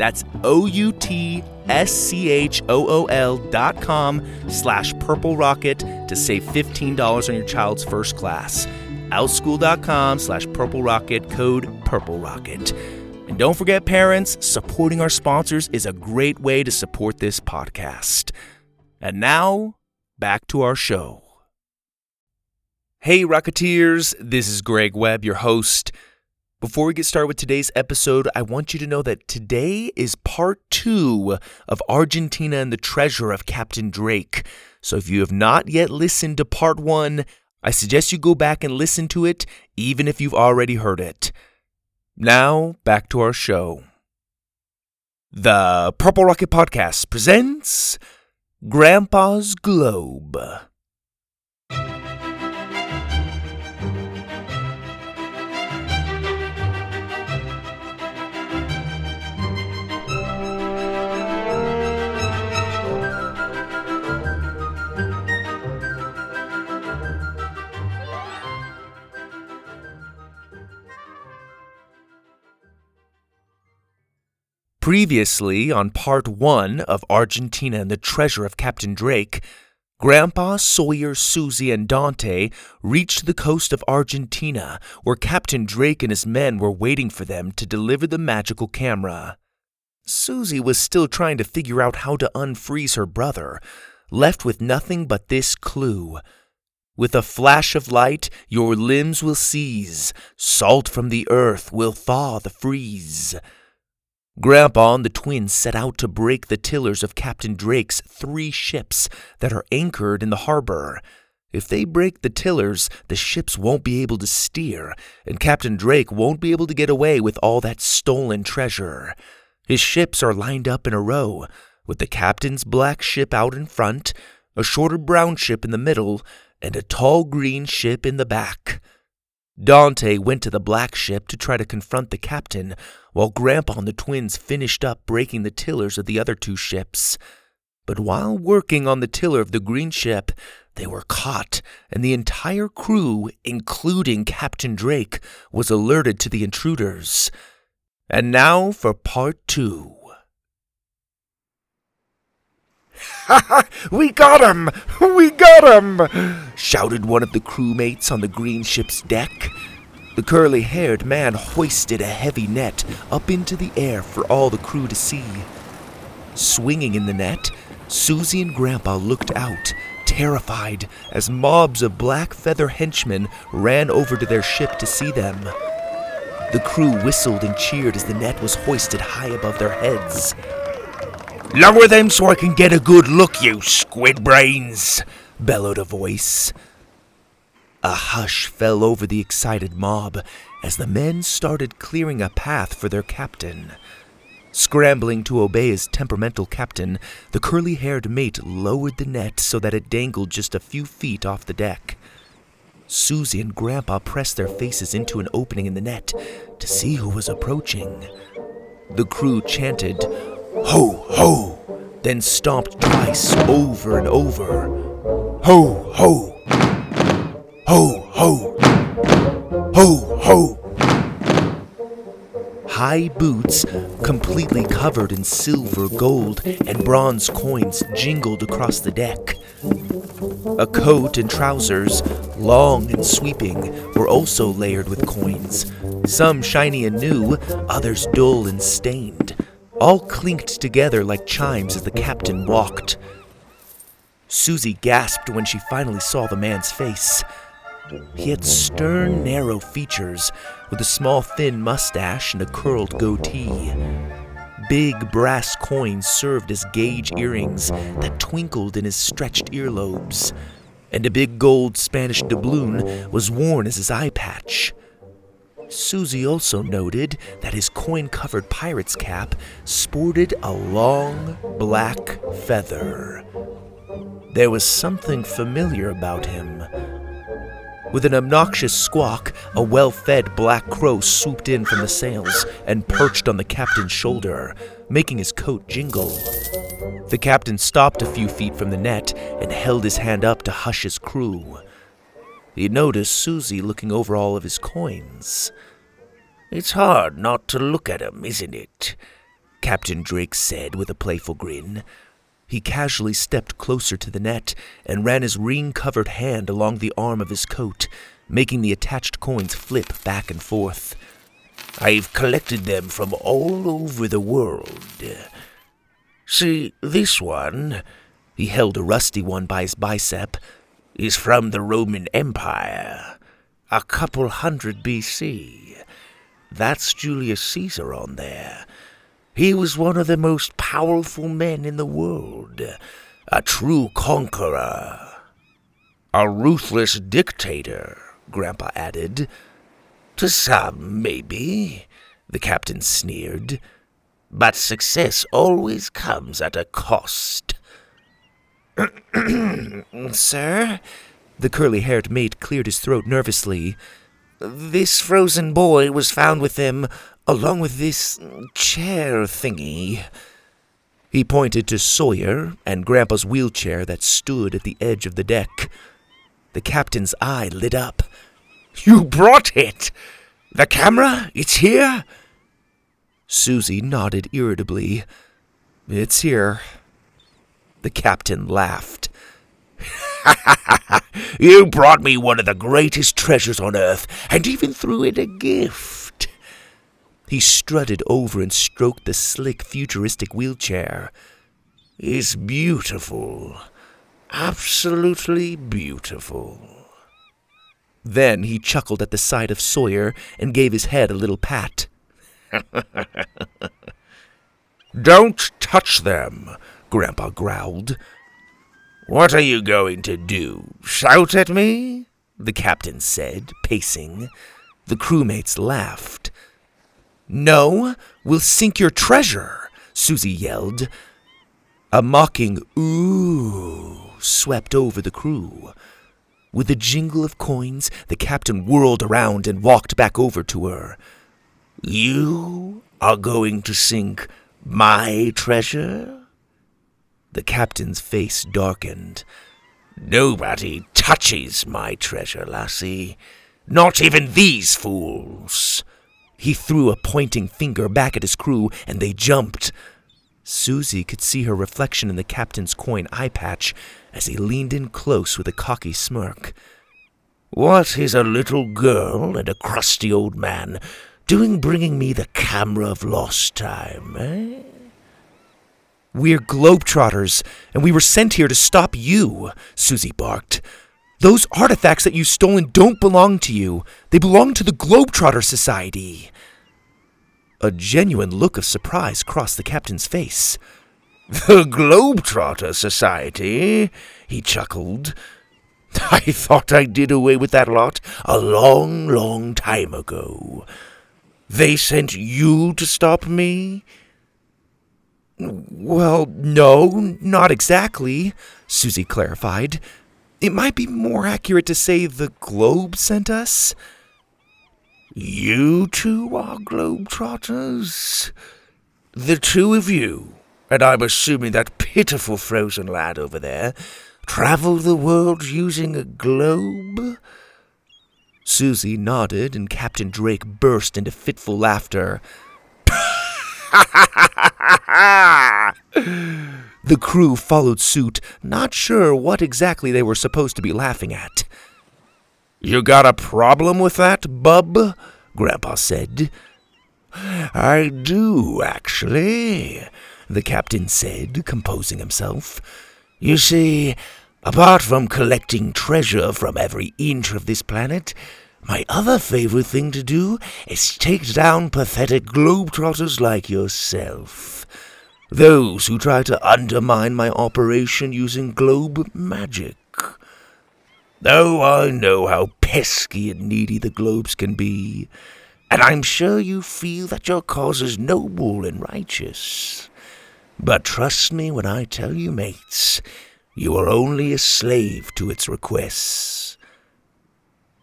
That's O-U-T-S-C-H-O-O-L dot com slash purple rocket to save $15 on your child's first class. Outschool.com slash purple rocket, code purple rocket. And don't forget, parents, supporting our sponsors is a great way to support this podcast. And now, back to our show. Hey, Rocketeers, this is Greg Webb, your host. Before we get started with today's episode, I want you to know that today is part two of Argentina and the Treasure of Captain Drake. So if you have not yet listened to part one, I suggest you go back and listen to it, even if you've already heard it. Now, back to our show. The Purple Rocket Podcast presents Grandpa's Globe. Previously, on part one of Argentina and the Treasure of Captain Drake, Grandpa, Sawyer, Suzie, and Donte reached the coast of Argentina, where Captain Drake and his men were waiting for them to deliver the magical camera. Suzie was still trying to figure out how to unfreeze her brother, left with nothing but this clue. With a flash of light, your limbs will seize, salt from the earth will thaw the freeze. Grandpa and the twins set out to break the tillers of Captain Drake's three ships that are anchored in the harbor. If they break the tillers, the ships won't be able to steer, and Captain Drake won't be able to get away with all that stolen treasure. His ships are lined up in a row, with the captain's black ship out in front, a shorter brown ship in the middle, and a tall green ship in the back. Donte went to the black ship to try to confront the captain, while Grandpa and the twins finished up breaking the tillers of the other two ships. But while working on the tiller of the green ship, they were caught, and the entire crew, including Captain Drake, was alerted to the intruders. And now for part two. we got him! We got him! shouted one of the crewmates on the green ship's deck. The curly haired man hoisted a heavy net up into the air for all the crew to see. Swinging in the net, Suzie and Grandpa looked out, terrified, as mobs of black feather henchmen ran over to their ship to see them. The crew whistled and cheered as the net was hoisted high above their heads. Lower them so I can get a good look, you squid brains, bellowed a voice. A hush fell over the excited mob as the men started clearing a path for their captain. Scrambling to obey his temperamental captain, the curly haired mate lowered the net so that it dangled just a few feet off the deck. Suzie and Grandpa pressed their faces into an opening in the net to see who was approaching. The crew chanted, Ho, ho, then stomped twice over and over. Ho, ho, ho, ho, ho, ho. High boots, completely covered in silver, gold, and bronze coins, jingled across the deck. A coat and trousers, long and sweeping, were also layered with coins, some shiny and new, others dull and stained, all clinked together like chimes as the captain walked. Suzie gasped when she finally saw the man's face. He had stern, narrow features, with a small, thin mustache and a curled goatee. Big brass coins served as gauge earrings that twinkled in his stretched earlobes, and a big gold Spanish doubloon was worn as his eye patch. Suzie also noted that his coin covered pirate's cap sported a long black feather. There was something familiar about him. With an obnoxious squawk, a well fed black crow swooped in from the sails and perched on the captain's shoulder, making his coat jingle. The captain stopped a few feet from the net and held his hand up to hush his crew. He noticed Suzie looking over all of his coins. It's hard not to look at 'em, isn't it? Captain Drake said with a playful grin. He casually stepped closer to the net and ran his ring covered hand along the arm of his coat, making the attached coins flip back and forth. I've collected them from all over the world. See, this one, he held a rusty one by his bicep, is from the Roman Empire, a couple hundred BC. That's Julius Caesar on there he was one of the most powerful men in the world, a true conqueror. A ruthless dictator, Grandpa added. To some, maybe, the captain sneered. But success always comes at a cost. Sir? The curly haired mate cleared his throat nervously. This frozen boy was found with them along with this chair thingy. He pointed to Sawyer and Grandpa's wheelchair that stood at the edge of the deck. The captain's eye lit up. You brought it! The camera? It's here? Suzie nodded irritably. It's here. The captain laughed. you brought me one of the greatest treasures on earth, and even threw in a gift. He strutted over and stroked the slick, futuristic wheelchair. It's beautiful. Absolutely beautiful. Then he chuckled at the sight of Sawyer and gave his head a little pat. Don't touch them, Grandpa growled. What are you going to do? Shout at me? The captain said, pacing. The crewmates laughed. No, we'll sink your treasure, Suzie yelled. A mocking ooh swept over the crew. With a jingle of coins, the captain whirled around and walked back over to her. You are going to sink my treasure? The captain's face darkened. Nobody touches my treasure, lassie. Not even these fools. He threw a pointing finger back at his crew, and they jumped. Suzie could see her reflection in the captain's coin eye patch as he leaned in close with a cocky smirk. What is a little girl and a crusty old man doing bringing me the camera of lost time, eh? We're globetrotters, and we were sent here to stop you, Suzie barked. Those artifacts that you've stolen don't belong to you. They belong to the Globetrotter Society. A genuine look of surprise crossed the captain's face. The Globetrotter Society? He chuckled. I thought I did away with that lot a long, long time ago. They sent you to stop me? Well, no, not exactly, Suzie clarified. It might be more accurate to say the globe sent us. You two are globetrotters? The two of you, and I'm assuming that pitiful frozen lad over there, travel the world using a globe? Suzie nodded, and Captain Drake burst into fitful laughter. The crew followed suit, not sure what exactly they were supposed to be laughing at. You got a problem with that, bub? Grandpa said. I do, actually, the captain said, composing himself. You see, apart from collecting treasure from every inch of this planet, my other favorite thing to do is take down pathetic globetrotters like yourself. Those who try to undermine my operation using globe magic. Oh, I know how pesky and needy the globes can be, and I'm sure you feel that your cause is noble and righteous. But trust me when I tell you, mates, you are only a slave to its requests.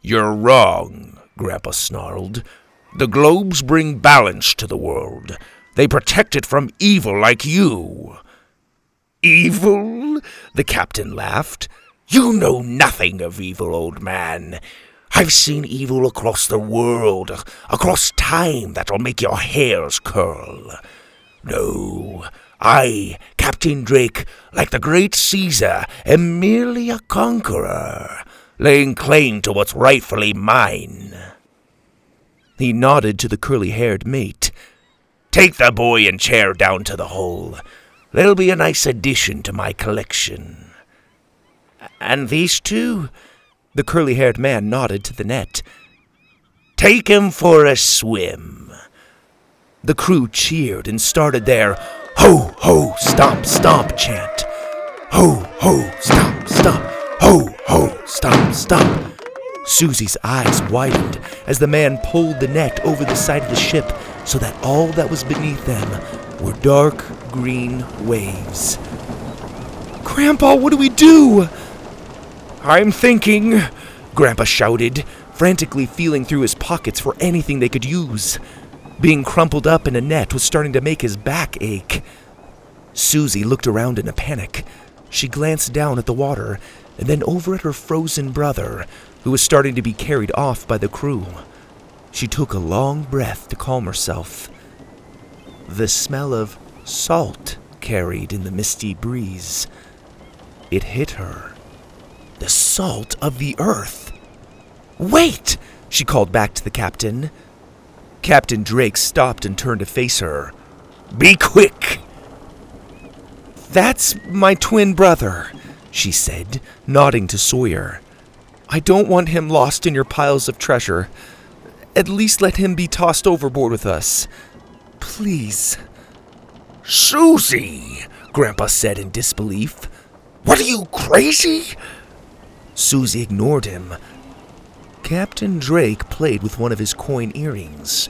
You're wrong, Grandpa snarled. The globes bring balance to the world. They protect it from evil like you. Evil? The captain laughed. You know nothing of evil, old man. I've seen evil across the world, across time that'll make your hairs curl. No, I, Captain Drake, like the great Caesar, am merely a conqueror, laying claim to what's rightfully mine. He nodded to the curly haired mate. Take the boy and chair down to the hole. They'll be a nice addition to my collection. And these two? The curly haired man nodded to the net. Take him for a swim. The crew cheered and started their ho, ho, stomp, stomp chant. Ho, ho, stomp, stomp. Ho, ho, stomp, stomp. Suzie's eyes widened as the man pulled the net over the side of the ship so that all that was beneath them were dark green waves. Grandpa, what do we do? I'm thinking, Grandpa shouted, frantically feeling through his pockets for anything they could use. Being crumpled up in a net was starting to make his back ache. Suzie looked around in a panic. She glanced down at the water and then over at her frozen brother, who was starting to be carried off by the crew. She took a long breath to calm herself. The smell of salt carried in the misty breeze. It hit her. The salt of the earth. Wait! she called back to the captain. Captain Drake stopped and turned to face her. Be quick! That's my twin brother, she said, nodding to Sawyer. I don't want him lost in your piles of treasure. At least let him be tossed overboard with us. Please. Suzie, Grandpa said in disbelief. What are you, crazy? Suzie ignored him. Captain Drake played with one of his coin earrings.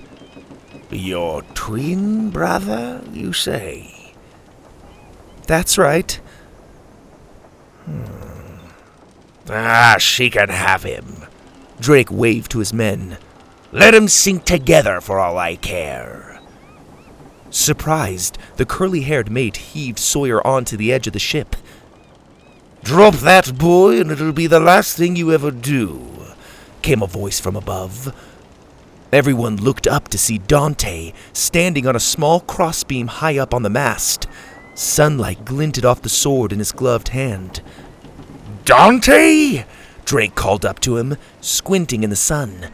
Your twin brother, you say? That's right. Hmm. Ah, she can have him. Drake waved to his men. Let 'em sink together for all I care. Surprised, the curly haired mate heaved Sawyer onto the edge of the ship. Drop that boy, and it'll be the last thing you ever do, came a voice from above. Everyone looked up to see Donte standing on a small crossbeam high up on the mast. Sunlight glinted off the sword in his gloved hand. Donte? Drake called up to him, squinting in the sun.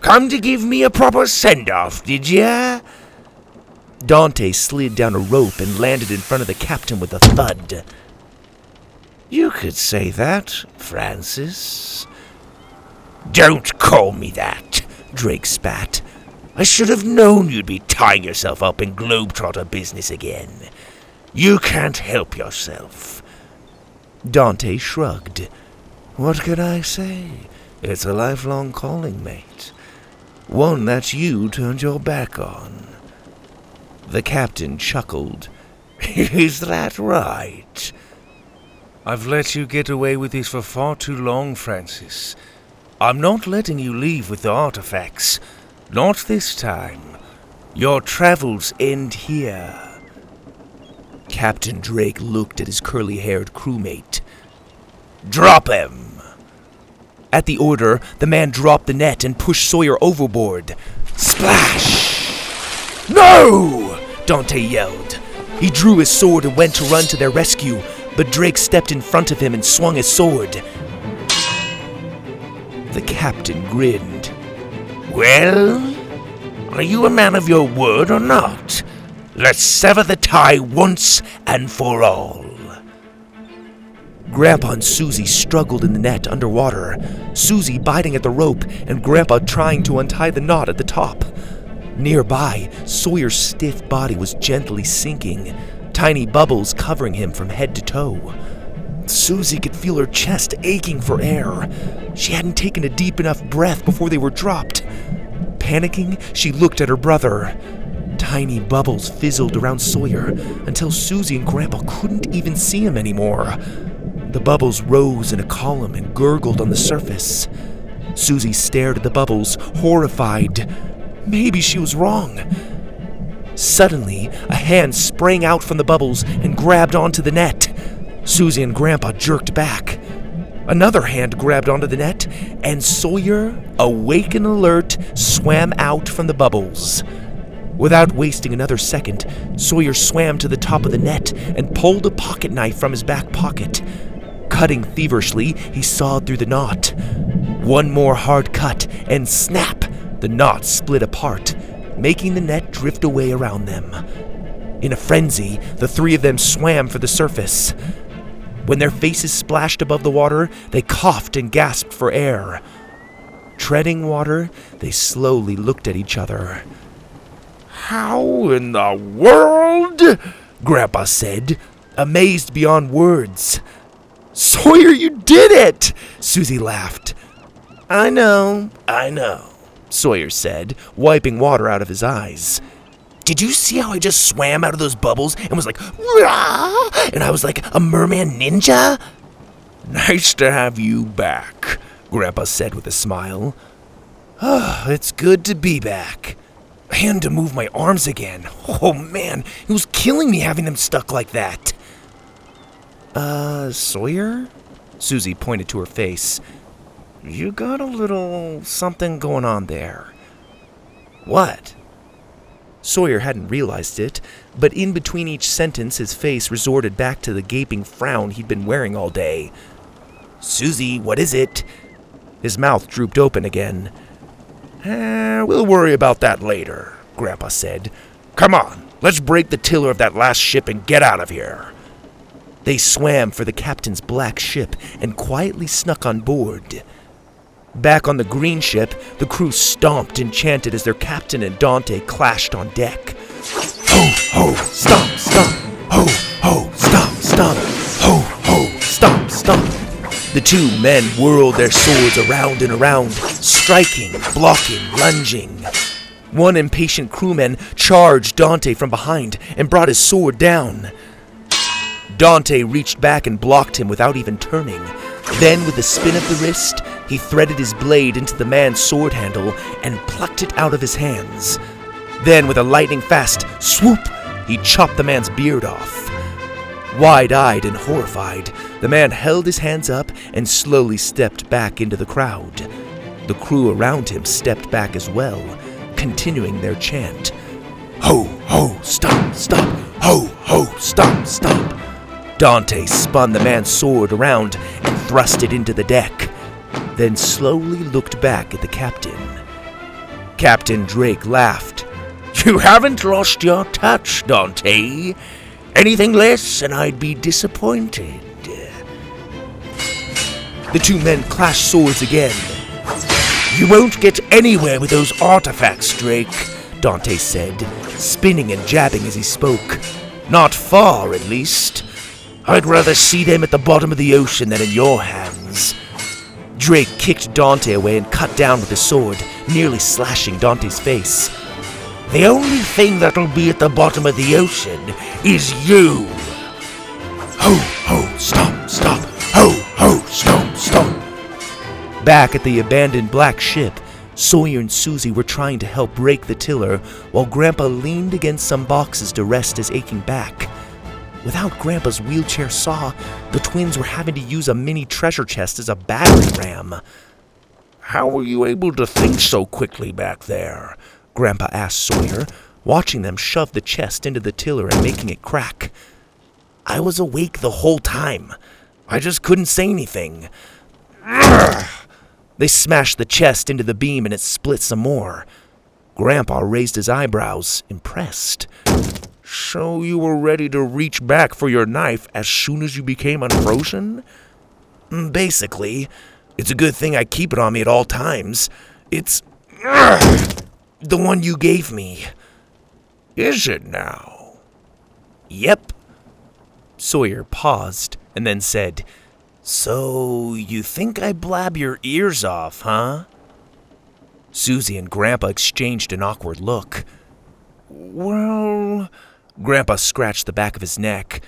Come to give me a proper send off, did ya? Donte slid down a rope and landed in front of the captain with a thud. You could say that, Francis. Don't call me that, Drake spat. I should have known you'd be tying yourself up in Globetrotter business again. You can't help yourself. Donte shrugged. What can I say? It's a lifelong calling, mate. One that you turned your back on. The captain chuckled. Is that right? I've let you get away with this for far too long, Francis. I'm not letting you leave with the artifacts. Not this time. Your travels end here. Captain Drake looked at his curly haired crewmate. Drop him! At the order, the man dropped the net and pushed Sawyer overboard. Splash! No! Donte yelled. He drew his sword and went to run to their rescue, but Drake stepped in front of him and swung his sword. The captain grinned. Well, are you a man of your word or not? Let's sever the tie once and for all. Grandpa and Suzie struggled in the net underwater, Suzie biting at the rope and Grandpa trying to untie the knot at the top. Nearby, Sawyer's stiff body was gently sinking, tiny bubbles covering him from head to toe. Suzie could feel her chest aching for air. She hadn't taken a deep enough breath before they were dropped. Panicking, she looked at her brother. Tiny bubbles fizzled around Sawyer until Suzie and Grandpa couldn't even see him anymore. The bubbles rose in a column and gurgled on the surface. Suzie stared at the bubbles, horrified. Maybe she was wrong. Suddenly, a hand sprang out from the bubbles and grabbed onto the net. Suzie and Grandpa jerked back. Another hand grabbed onto the net, and Sawyer, awake and alert, swam out from the bubbles. Without wasting another second, Sawyer swam to the top of the net and pulled a pocket knife from his back pocket. Cutting feverishly, he sawed through the knot. One more hard cut, and snap! The knot split apart, making the net drift away around them. In a frenzy, the three of them swam for the surface. When their faces splashed above the water, they coughed and gasped for air. Treading water, they slowly looked at each other. How in the world? Grandpa said, amazed beyond words. Sawyer, you did it! Suzie laughed. I know, I know, Sawyer said, wiping water out of his eyes. Did you see how I just swam out of those bubbles and was like, Rah! and I was like a merman ninja? Nice to have you back, Grandpa said with a smile. Oh, it's good to be back. And to move my arms again. Oh man, it was killing me having them stuck like that. Uh, Sawyer? Suzie pointed to her face. You got a little something going on there. What? Sawyer hadn't realized it, but in between each sentence, his face resorted back to the gaping frown he'd been wearing all day. Suzie, what is it? His mouth drooped open again. Eh, we'll worry about that later, Grandpa said. Come on, let's break the tiller of that last ship and get out of here. They swam for the captain's black ship and quietly snuck on board. Back on the green ship, the crew stomped and chanted as their captain and Donte clashed on deck. Ho, ho, stomp, stomp. Ho, ho, stomp, stomp. Ho, ho, stomp, stomp. The two men whirled their swords around and around, striking, blocking, lunging. One impatient crewman charged Donte from behind and brought his sword down. Donte reached back and blocked him without even turning. Then, with a spin of the wrist, he threaded his blade into the man's sword handle and plucked it out of his hands. Then, with a lightning fast swoop, he chopped the man's beard off. Wide eyed and horrified, the man held his hands up and slowly stepped back into the crowd. The crew around him stepped back as well, continuing their chant. Ho, ho, stop, stop, ho, ho, stop, stop. Donte spun the man's sword around and thrust it into the deck, then slowly looked back at the captain. Captain Drake laughed. You haven't lost your touch, Donte. Anything less, and I'd be disappointed. The two men clashed swords again. You won't get anywhere with those artifacts, Drake, Donte said, spinning and jabbing as he spoke. Not far, at least. I'd rather see them at the bottom of the ocean than in your hands. Drake kicked Donte away and cut down with his sword, nearly slashing Donte's face. The only thing that'll be at the bottom of the ocean is you. Ho, ho, stop, stop. Ho, ho, stop, stop. Back at the abandoned black ship, Sawyer and Suzie were trying to help break the tiller while Grandpa leaned against some boxes to rest his aching back. Without Grandpa's wheelchair saw, the twins were having to use a mini treasure chest as a battering ram. How were you able to think so quickly back there? Grandpa asked Sawyer, watching them shove the chest into the tiller and making it crack. I was awake the whole time. I just couldn't say anything. They smashed the chest into the beam and it split some more. Grandpa raised his eyebrows, impressed. So you were ready to reach back for your knife as soon as you became unfrozen? Mm, basically. It's a good thing I keep it on me at all times. It's. The one you gave me. Is it now? Yep. Sawyer paused and then said, So you think I blab your ears off, huh? Suzie and Grandpa exchanged an awkward look. Well, Grandpa scratched the back of his neck.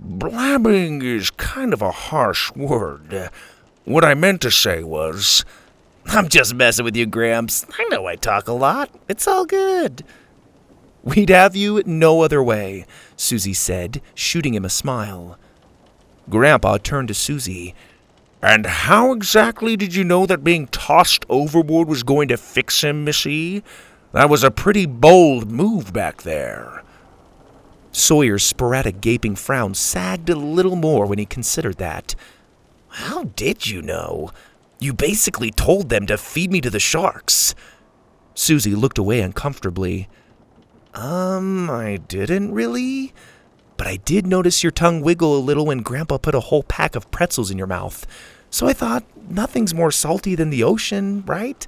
Blabbing is kind of a harsh word. What I meant to say was. I'm just messing with you, Gramps. I know I talk a lot. It's all good. We'd have you no other way, Suzie said, shooting him a smile. Grandpa turned to Suzie. And how exactly did you know that being tossed overboard was going to fix him, Missy? That was a pretty bold move back there. Sawyer's sporadic gaping frown sagged a little more when he considered that. How did you know? You basically told them to feed me to the sharks. Suzie looked away uncomfortably. Um, I didn't really. But I did notice your tongue wiggle a little when Grandpa put a whole pack of pretzels in your mouth. So I thought, nothing's more salty than the ocean, right?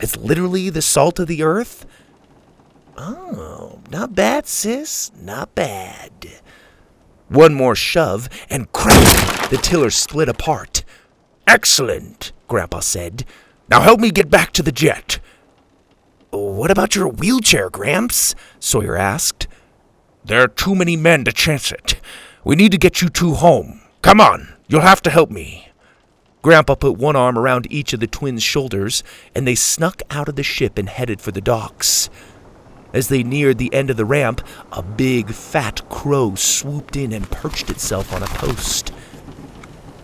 It's literally the salt of the earth. Oh, not bad, sis. Not bad. One more shove, and crack! The tiller split apart. Excellent, Grandpa said. Now help me get back to the jet. What about your wheelchair, Gramps? Sawyer asked. There are too many men to chance it. We need to get you two home. Come on, you'll have to help me. Grandpa put one arm around each of the twins' shoulders, and they snuck out of the ship and headed for the docks. As they neared the end of the ramp, a big, fat crow swooped in and perched itself on a post.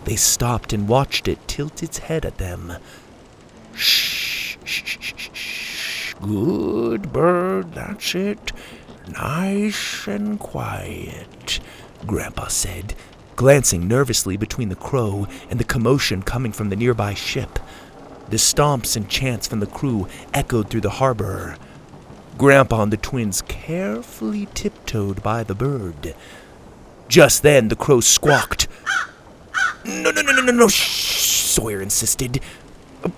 They stopped and watched it tilt its head at them. Shh, shh, shh, shh. Good bird, that's it. Nice and quiet, Grandpa said, glancing nervously between the crow and the commotion coming from the nearby ship. The stomps and chants from the crew echoed through the harbor. Grandpa and the twins carefully tiptoed by the bird. Just then, the crow squawked. No, no, no, no, no, no, shh, Sawyer insisted.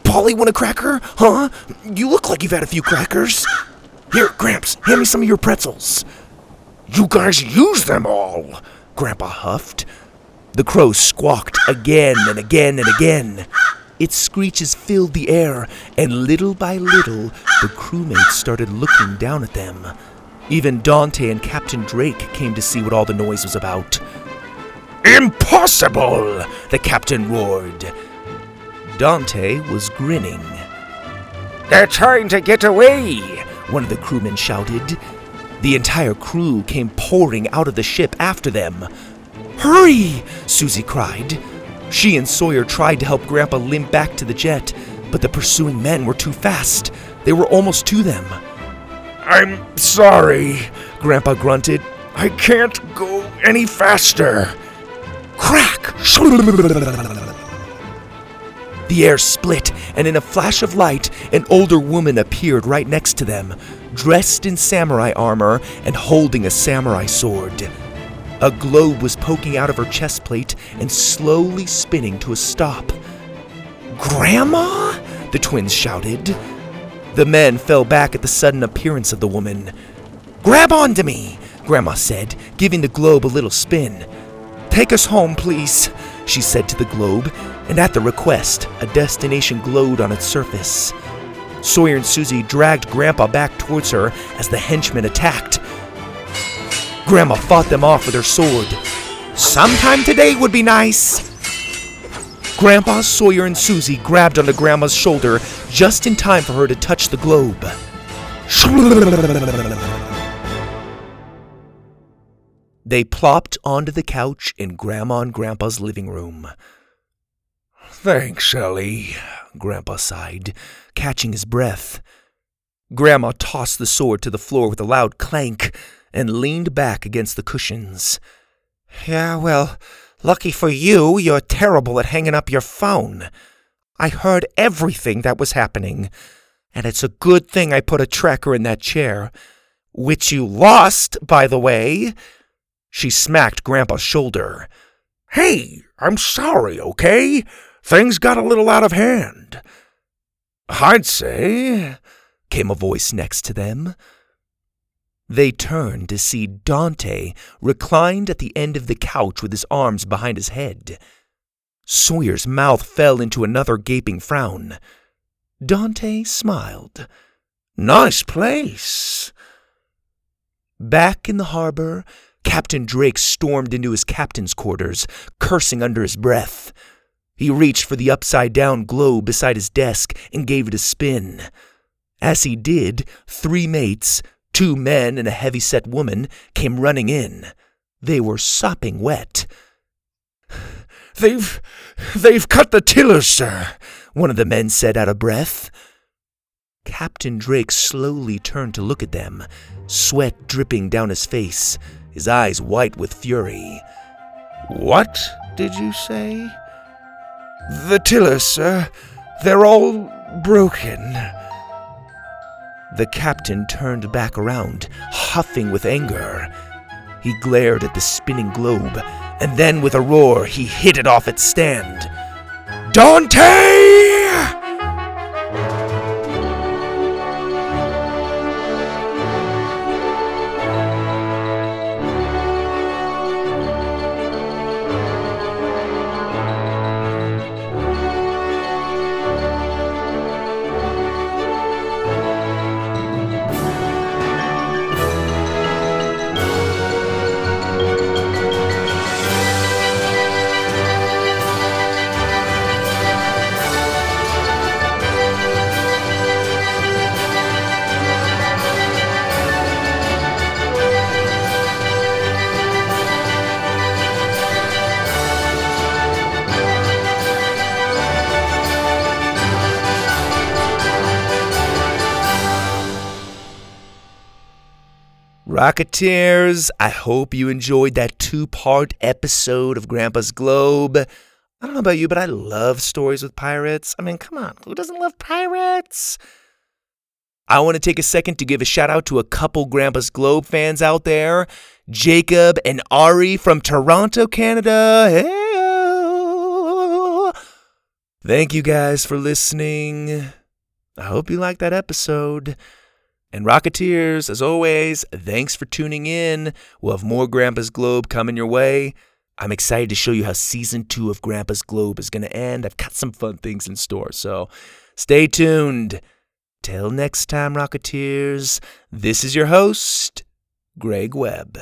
Polly want a cracker? Huh? You look like you've had a few crackers. Here, Gramps, hand me some of your pretzels. You guys use them all, Grandpa huffed. The crow squawked again and again and again. Its screeches filled the air, and little by little, the crewmates started looking down at them. Even Donte and Captain Drake came to see what all the noise was about. Impossible! The captain roared. Donte was grinning. They're trying to get away, one of the crewmen shouted. The entire crew came pouring out of the ship after them. Hurry! Suzie cried. She and Sawyer tried to help Grandpa limp back to the jet, but the pursuing men were too fast. They were almost to them. I'm sorry, Grandpa grunted. I can't go any faster. Crack! The air split, and in a flash of light, an older woman appeared right next to them, dressed in samurai armor and holding a samurai sword. A globe was poking out of her chest plate and slowly spinning to a stop. Grandma? The twins shouted. The men fell back at the sudden appearance of the woman. Grab onto me, Grandma said, giving the globe a little spin. Take us home, please, she said to the globe, and at the request, a destination glowed on its surface. Sawyer and Suzie dragged Grandpa back towards her as the henchmen attacked. Grandma fought them off with her sword. Sometime today would be nice. Grandpa, Sawyer, and Suzie grabbed onto Grandma's shoulder just in time for her to touch the globe. They plopped onto the couch in Grandma and Grandpa's living room. Thanks, Ellie, Grandpa sighed, catching his breath. Grandma tossed the sword to the floor with a loud clank and leaned back against the cushions. Yeah, well, Lucky for you, you're terrible at hanging up your phone. I heard everything that was happening, and it's a good thing I put a tracker in that chair. Which you lost, by the way. She smacked Grandpa's shoulder. Hey, I'm sorry, okay? Things got a little out of hand. I'd say, came a voice next to them. They turned to see Donte reclined at the end of the couch with his arms behind his head. Sawyer's mouth fell into another gaping frown. Donte smiled. Nice place. Back in the harbor, Captain Drake stormed into his captain's quarters, cursing under his breath. He reached for the upside down globe beside his desk and gave it a spin. As he did, three mates, Two men and a heavy-set woman came running in. They were sopping wet. They've. they've cut the tillers, sir, one of the men said out of breath. Captain Drake slowly turned to look at them, sweat dripping down his face, his eyes white with fury. What did you say? The tillers, sir. They're all broken. The captain turned back around, huffing with anger. He glared at the spinning globe, and then with a roar, he hit it off its stand. Donte! Rocketeers, I hope you enjoyed that two part episode of Grandpa's Globe. I don't know about you, but I love stories with pirates. I mean, come on, who doesn't love pirates? I want to take a second to give a shout out to a couple Grandpa's Globe fans out there Jacob and Ari from Toronto, Canada. Hey! Thank you guys for listening. I hope you liked that episode. And Rocketeers, as always, thanks for tuning in. We'll have more Grandpa's Globe coming your way. I'm excited to show you how season two of Grandpa's Globe is going to end. I've got some fun things in store, so stay tuned. Till next time, Rocketeers, this is your host, Greg Webb.